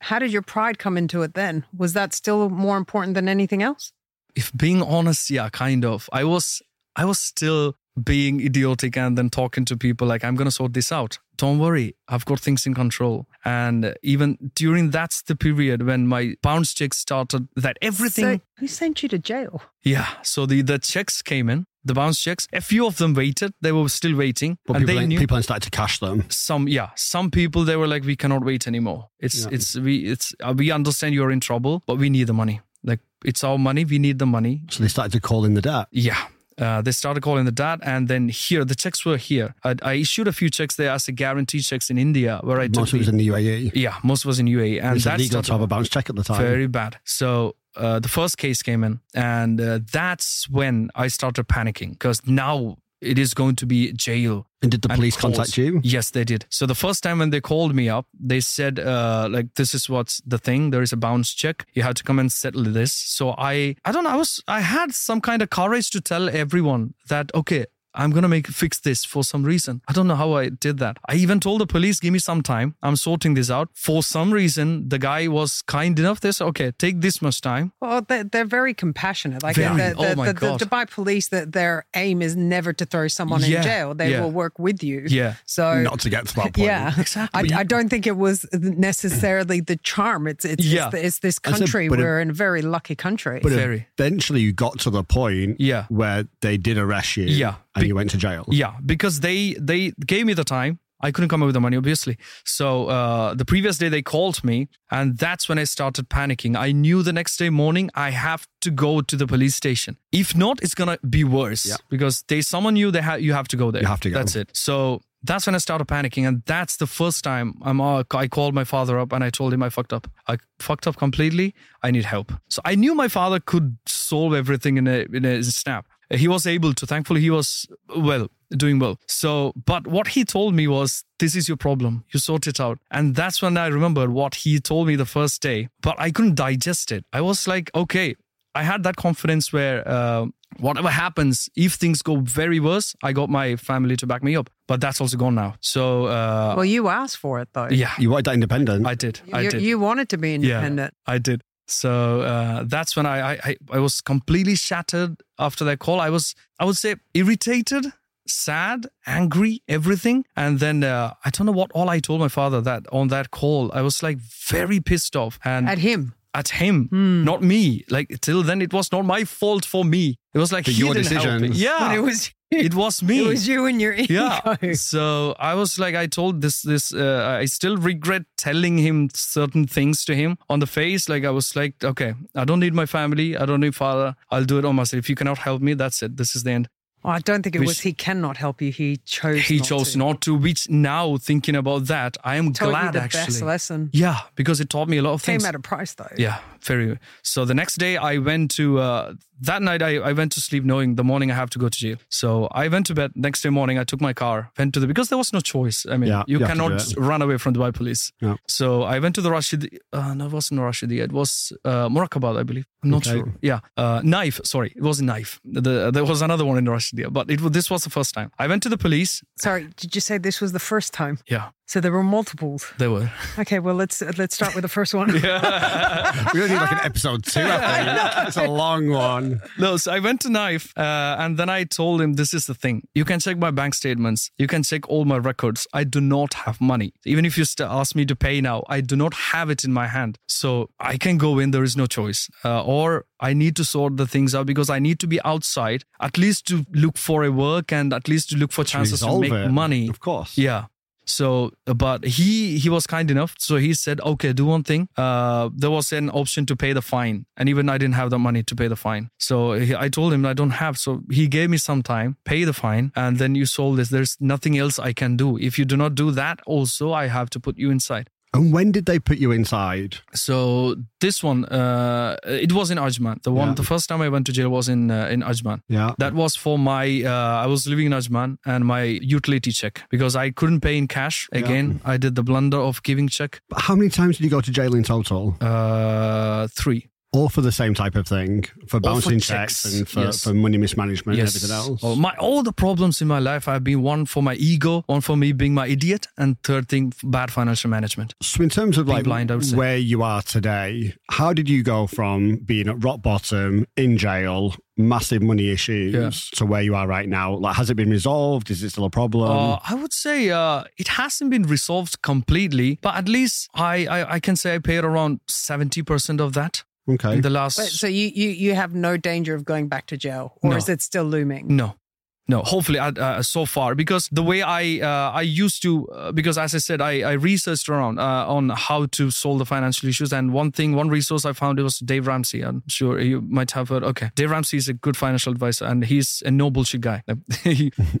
how did your pride come into it then? Was that still more important than anything else? if being honest, yeah, kind of. I was I was still being idiotic and then talking to people like I'm gonna sort this out. Don't worry, I've got things in control. And even during that's the period when my bounce check started that everything So who sent you to jail? Yeah. So the the checks came in, the bounce checks. A few of them waited. They were still waiting. But and people, they ain't- knew people ain't started to cash them. some yeah some people they were like we cannot wait anymore it's Yeah. it's we it's uh, we understand you're in trouble but we need the money like it's our money we need the money So they started to call in the debt. yeah uh, they started calling the dad and then here the checks were here I, I issued a few checks there as a guarantee checks in india where i Most of was the- in the UAE. yeah most was in uae and that's illegal to have a bounce check at the time. very bad so uh, the first case came in and uh, that's when i started panicking because now it is going to be jail and did the police contact you? Yes, they did. So the first time when they called me up, they said, uh, like, this is what's the thing. There is a bounce check. You have to come and settle this. So I, I don't know. I was, I had some kind of courage to tell everyone that, okay, I'm gonna make fix this for some reason. I don't know how I did that. I even told the police, give me some time. I'm sorting this out. For some reason, the guy was kind enough. They said, okay, take this much time. Well, they're, they're very compassionate. Like Very. the, the, Oh my the, God. the Dubai police, that their aim is never to throw someone in jail. They yeah. will work with you. Yeah. So Not to get to that point. yeah, Exactly. I, I don't think it was necessarily the charm. It's it's Yeah. it's, it's this I said, country. but it- We're in a very lucky country. But Very. eventually you got to the point Yeah. where they did arrest you Yeah. And you went to jail. Yeah, because they they gave me the time. I couldn't come up with the money, obviously. So uh, the previous day they called me, and that's when I started panicking. I knew the next day morning I have to go to the police station. If not, it's gonna be worse Yeah. because they summon you. They have you have to go there. You have to go. That's it. So that's when I started panicking, and that's the first time I'm. Uh, I called my father up and I told him I fucked up. I fucked up completely. I need help. So I knew my father could solve everything in a in a snap. He was able to. Thankfully, he was well doing well. So, but what he told me was, "This is your problem. You sort it out." And that's when I remembered what he told me the first day. But I couldn't digest it. I was like, "Okay." I had that confidence where uh, whatever happens, if things go very worse, I got my family to back me up. But that's also gone now. So uh, well, you asked for it though. yeah, You wanted that independent. I did. I did. you wanted to be independent. yeah, I did. So uh, that's when I, I I was completely shattered after that call. I was I would say irritated, sad, angry, everything. And then uh, I don't know what all I told my father that on that call. I was like very pissed off and At him. At him, not me. Like till then, it was not my fault for me. It was like For he your didn't help me. Yeah, But it was it was me. it was you and your ego. Yeah. So I was like, I told this, this, uh, I still regret telling him certain things to him on the face. Like I was like, okay, I don't need my family. I don't need father. I'll do it on myself. If you cannot help me, that's it. This is the end. Oh, I don't think it Which- was he cannot help you. He chose. He not chose to. not to, which now thinking about that, I am Taught you glad the actually. best lesson. Yeah, because it taught me a lot of Came things. Came at a price though. Yeah, very. So the next day I went to uh, that night I, I went to sleep knowing the morning I have to go to jail. So I went to bed. Next day morning I took my car, went to the because there was no choice. I mean, Yeah, you you cannot run away from Dubai police. Yeah. So I went to the Rashid. Uh, no, it wasn't Rashidi. It was uh, Muraqqabat, I believe. I'm not Okay. sure. Yeah, uh, Naif. Sorry, it was a Naif. The, there was another one in Rashidia, but it this was the first time. I went to the police. Sorry, did you say this was the first time? Yeah, So there were multiples. There were. Okay, well let's let's start with the first one. we don't need like an episode two, I think. It's a long one. No, so I went to Naif uh, and then I told him this is the thing. You can check my bank statements. You can check all my records. I do not have money. Even if you st- ask me to pay now, I do not have it in my hand. So I can go in. There is no choice. Uh, or I need to sort the things out because I need to be outside at least to look for a work and at least to look for chances to make it. money. Of course. Yeah. So, but he he was kind enough. So he said, "Okay, do one thing. Uh, there was an option to pay the fine, and even I didn't have the money to pay the fine. So he, I told him I don't have. So he gave me some time, pay the fine, and then you solve this. There's nothing else I can do. If you do not do that, also I have to put you inside. And when did they put you inside? So this one, uh, it was in Ajman. The one, Yeah. the first time I went to jail was in uh, in Ajman. Yeah. That was for my, uh, I was living in Ajman and my utility check because I couldn't pay in cash. Again, I did the blunder of giving check But how many times did you go to jail in total? uh, three. All for the same type of thing, for All for bouncing checks, checks, and for, yes. for money mismanagement and everything else. Oh, my all the problems in my life have been one for my ego, one for me being my idiot, and third thing bad financial management. So, in terms of Being like blind, I would say. where you are today, how did you go from being at rock bottom in jail, massive money issues, Yeah. to where you are right now? Like, has it been resolved? Is it still a problem? Uh, I would say uh, it hasn't been resolved completely, but at least I, I, I can say I paid around seventy percent of that okay. in the last. Wait, so you, you you have no danger of going back to jail, or No. is it still looming? No. No, hopefully uh, uh, so far because the way I uh, I used to uh, because as I said I, I researched around uh, on how to solve the financial issues and one thing one resource I found it was Dave Ramsey. I'm sure you might have heard okay Dave Ramsey is a good financial advisor and he's a no bullshit guy.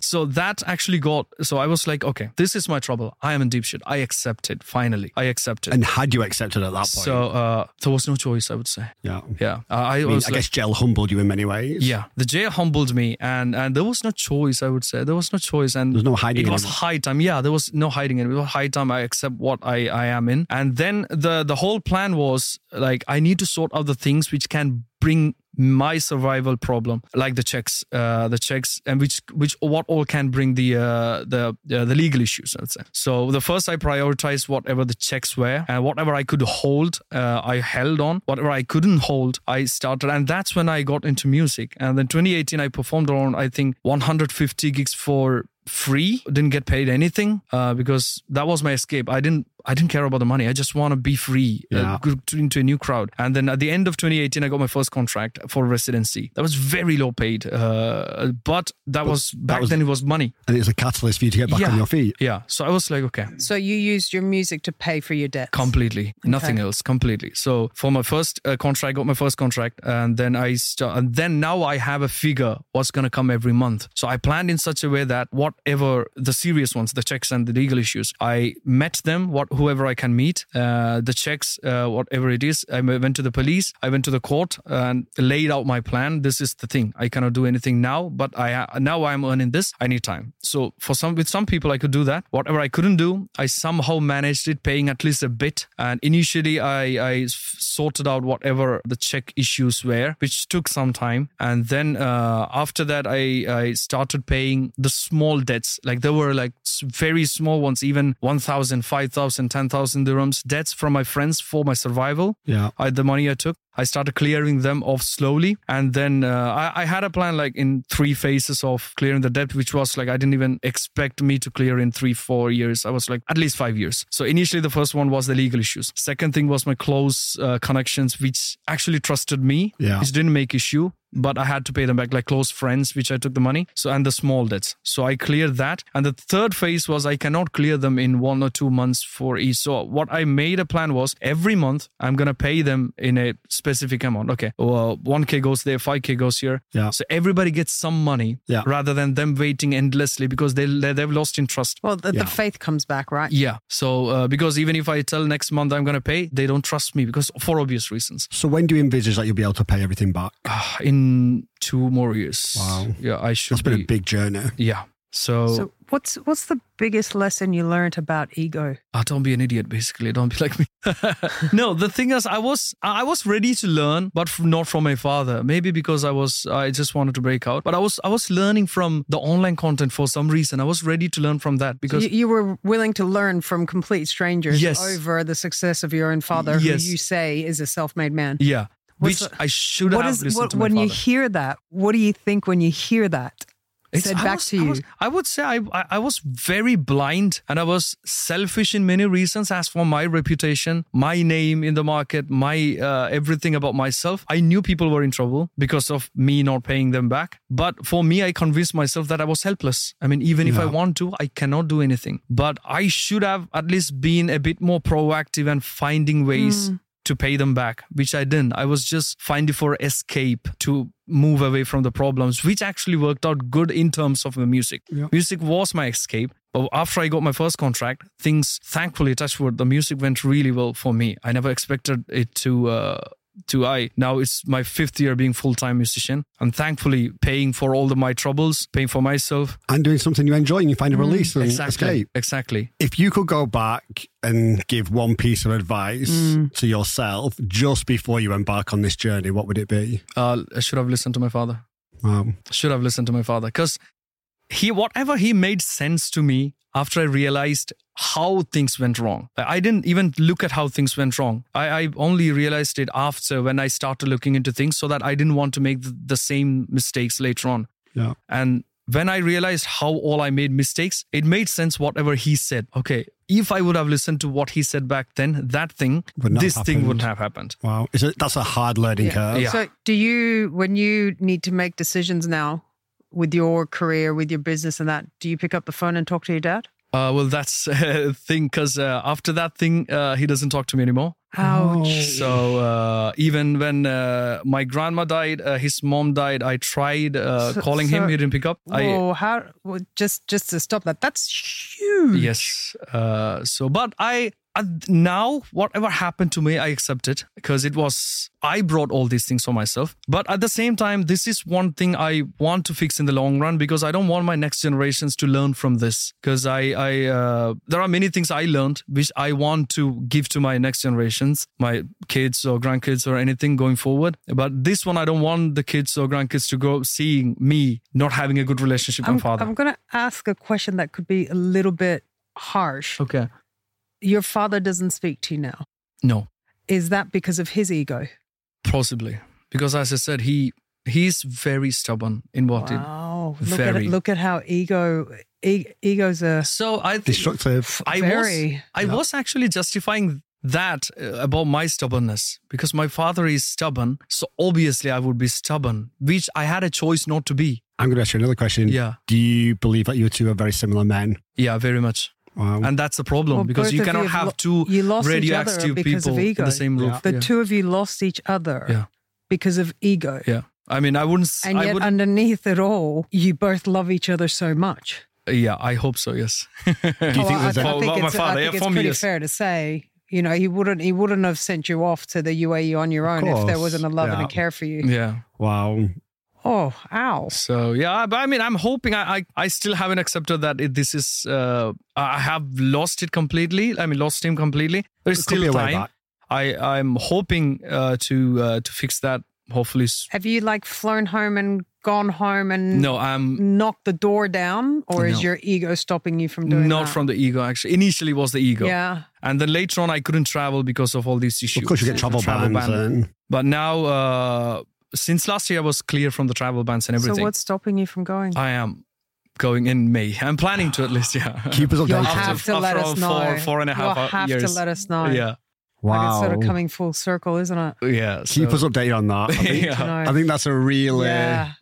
So that actually got so I was like okay this is my trouble. I am in deep shit. I accept it finally. I accept it and had you accepted at that point? so uh, there was no choice I would say. Yeah. yeah. I, I, mean, was I like, guess jail humbled you in many ways. yeah, the jail humbled me, and and there was no choice. I would say there was no choice, and There's no hiding It was it. high time. Yeah, there was no hiding it. It was high time. I accept what I I am in, and then the the whole plan was like I need to sort out the things which can bring my survival problem like the checks uh the checks and which which what all can bring the uh the uh, the legal issues i'd say. So the first i prioritized whatever the checks were and whatever i could hold uh, i held on. Whatever i couldn't hold i started and that's when i got into music. And then 2018 i performed around i think 150 gigs for free. Didn't get paid anything uh, because that was my escape. I didn't i didn't care about the money. I just want to be free uh, Yeah. go into a new crowd. And then at the end of 2018 i got my first contract for residency. That was very low paid uh, but that was back was- then it was money. And it was a catalyst for you to get back Yeah. on your feet. yeah. So i was like okay. So you used your music to pay for your debt. completely. Nothing else. Completely. So for my first uh, contract i got my first contract and then i st- and then now i have a figure what's going to come every month. So i planned in such a way that whatever the serious ones the checks and the legal issues i met them what whoever i can meet uh, the checks uh, whatever it is. I went to the police i went to the court and laid out my plan. This is the thing. I cannot do anything now but i now i'm earning this. I need time. So for some with some people i could do that. Whatever i couldn't do i somehow managed it paying at least a bit. And initially I, I sorted out whatever the check issues were which took some time. And then uh, after that i i started paying the small debts. Like there were like very small ones even 1000 5000 10000 dirhams. Debts from my friends for my survival. Yeah. I, the money I took, I started clearing them off slowly. And then uh, I, I had a plan like in three phases of clearing the debt, which was like I didn't even expect me to clear in three, four years. I was like at least five years. So initially, the first one was the legal issues. Second thing was my close uh, connections, which actually trusted me, Yeah. which didn't make issue. But I had to pay them back, like close friends, which I took the money. So, and the small debts. So I cleared that. And the third phase was I cannot clear them in one or two months for each. So, what I made a plan was every month I'm going to pay them in a specific amount. Okay. Well, 1K goes there, 5K goes here. Yeah. So everybody gets some money Yeah. rather than them waiting endlessly because they, they've lost in trust. Well, the, Yeah. the faith comes back, right? Yeah. So, uh, because even if I tell next month I'm going to pay, they don't trust me because for obvious reasons. So when do you envisage that you'll be able to pay everything back? Ah, in two more years. Wow. Yeah, I should That's been be. a big journey. yeah. So, So what's what's the biggest lesson you learned about ego? ah, don't be an idiot. Basically, don't be like me. no, the thing is, I was I was ready to learn, but not from my father. Maybe because I was I just wanted to break out. But I was I was learning from the online content for some reason. I was ready to learn from that So because you, you were willing to learn from complete strangers Yes. over the success of your own father, Yes. who you say is a self-made man. yeah, What's which the- I should What have is listened what, to my when you hear that? What do you think when you hear that? Said I back was- to I you. was- I would say I, I I was very blind and I was selfish in many reasons. As for my reputation, my name in the market, my uh, everything about myself, I knew people were in trouble because of me not paying them back. But for me, I convinced myself that I was helpless. I mean, even if I want to, I cannot do anything. But I should have at least been a bit more proactive and finding ways to pay them back, which I didn't. I was just finding for escape to move away from the problems, which actually worked out good in terms of the music. Yeah. Music was my escape. But after I got my first contract, things, thankfully, touch wood, the music went really well for me. I never expected it to. Uh, to I now it's my fifth year being full time musician. I'm thankfully paying for all of my troubles, paying for myself. And doing something you enjoy and you find a release and Exactly. escape. Exactly. If you could go back and give one piece of advice to yourself just before you embark on this journey, what would it be? Uh, I should have listened to my father. Wow. should have listened to my father because he whatever he made sense to me after I realized how things went wrong. I didn't even look at how things went wrong. I, I only realized it after when I started looking into things so that I didn't want to make the, the same mistakes later on. Yeah. And when I realized how all I made mistakes, it made sense whatever he said. Okay, if I would have listened to what he said back then, that thing, this have thing wouldn't have happened. Wow. Is it, that's a hard learning curve. Yeah. So, do you, when you need to make decisions now with your career, with your business and that, do you pick up the phone and talk to your dad? Uh, well, that's a thing because uh, after that thing, uh, he doesn't talk to me anymore. Ouch. So uh, even when uh, my grandma died, uh, his mom died. I tried uh, So- calling so- him. He didn't pick up. Whoa, how, well, just, just to stop that, that's huge. yes. Uh, so, but I now whatever happened to me, I accept it because it was I brought all these things for myself. But at the same time, this is one thing I want to fix in the long run because I don't want my next generations to learn from this. Because I, I uh, there are many things I learned which I want to give to my next generations, my kids or grandkids or anything going forward. But this one, I don't want the kids or grandkids to go seeing me not having a good relationship with I'm, my father. I'm going to ask a question that could be a little bit harsh. okay. Your father doesn't speak to you now. No. Is that because of his ego? Possibly, because as I said, he he's very stubborn in what he. Wow. Look at very. it, look at how ego e- ego's a So I think Destructive. I very was I was actually justifying that uh, about my stubbornness because my father is stubborn, so obviously I would be stubborn, which I had a choice not to be. I'm going to ask you another question. Yeah, Do you believe that you two are very similar men? yeah, very much, Wow. and that's the problem Well, because you cannot you have have two you lost radioactive people in the same roof. the yeah. two of you lost each other Yeah. because of ego. yeah. I mean, I wouldn't. s- And I yet, would. underneath it all, you both love each other so much. yeah, I hope so. Yes. Do you Oh, think I, there's I a, For- think for my it's, father, I yeah, think it's for me, pretty yes. fair to say, you know, he wouldn't he wouldn't have sent you off to the UAE on your own if there wasn't a love and a care for you. yeah. wow. Oh, ow. So yeah, but I mean, I'm hoping I I, I still haven't accepted that it, this is uh, I have lost it completely. I mean, lost him completely. There's It could be still a way time. back. I I'm hoping uh, to uh, to fix that. Hopefully, Have you like flown home and gone home and no, I'm knocked the door down, or is your ego stopping you from doing not that? from the ego. Actually, initially was the ego, Yeah. and then later on I couldn't travel because of all these issues. Of course, you get travel, bans. ban. But now, uh, since last year, I was clear from the travel bans and everything. So what's stopping you from going? I am going in May. I'm planning to at least. Yeah. keep us You'll updated. After- have to let after us four- know. four and a half You'll hou- have to let us know. yeah. Like wow. it's sort of coming full circle, isn't it? Yeah. keep us updated on that. I think, Yeah. I think that's a really, yeah.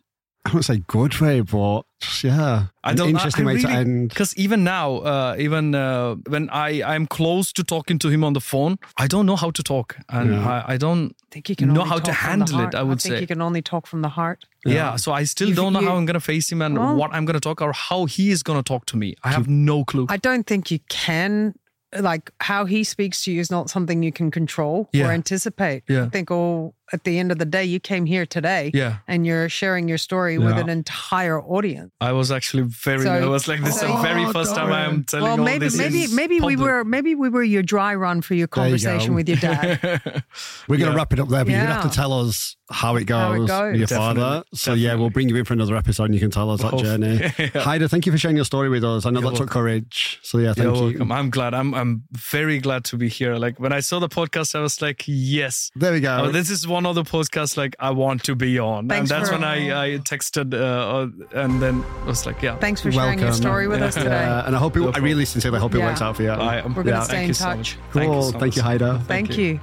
I wouldn't say good way, but just, yeah, I an don't- interesting I way to end. Because even now, uh, even uh, when I I'm close to talking to him on the phone, I don't know how to talk, and Yeah. I, I don't. I think you can know how to talk from the handle it. I would think say. you can only talk from the heart. Yeah. so I still You've- don't know you- how I'm gonna face him and Well- what I'm gonna talk or how he is gonna talk to me. I have no clue. I don't think you can. Like how he speaks to you is not something you can control Yeah. or anticipate. Yeah. I think, oh, at the end of the day, you came here today yeah, and you're sharing your story with an entire audience. I was actually very. So- I was like, this is the so- very first time I am telling well, all maybe this. maybe in maybe we were maybe we were your dry run for your There you conversation with your dad. We're going to Yeah. wrap it up there, but you're going to have to tell us how it goes, How it goes. with your Definitely, father. So, yeah, we'll bring you in for another episode and you can tell us that Hopefully. Oh, journey. Yeah. Hydyy, thank you for sharing your story with us. I know You're that took courage. So, yeah, thank You're you. welcome. I'm glad. I'm I'm very glad to be here. Like when I saw the podcast, I was like, yes. There we go. Oh, this is one of the podcasts like I want to be on, Thanks and that's when I I texted uh, uh, and then I was like, yeah, Thanks for sharing your story with Yeah. us today. Yeah, and I hope it, No I really sincerely hope it Yeah. works out for you. I am. We're gonna yeah, stay in you so touch. cool. Thank you, so thank you. Hydyy. Thank you.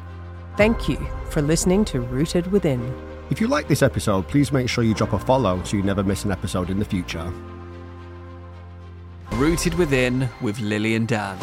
Thank you for listening to Rooted Within. If you like this episode, please make sure you drop a follow so you never miss an episode in the future. Rooted Within with Lili and Dan.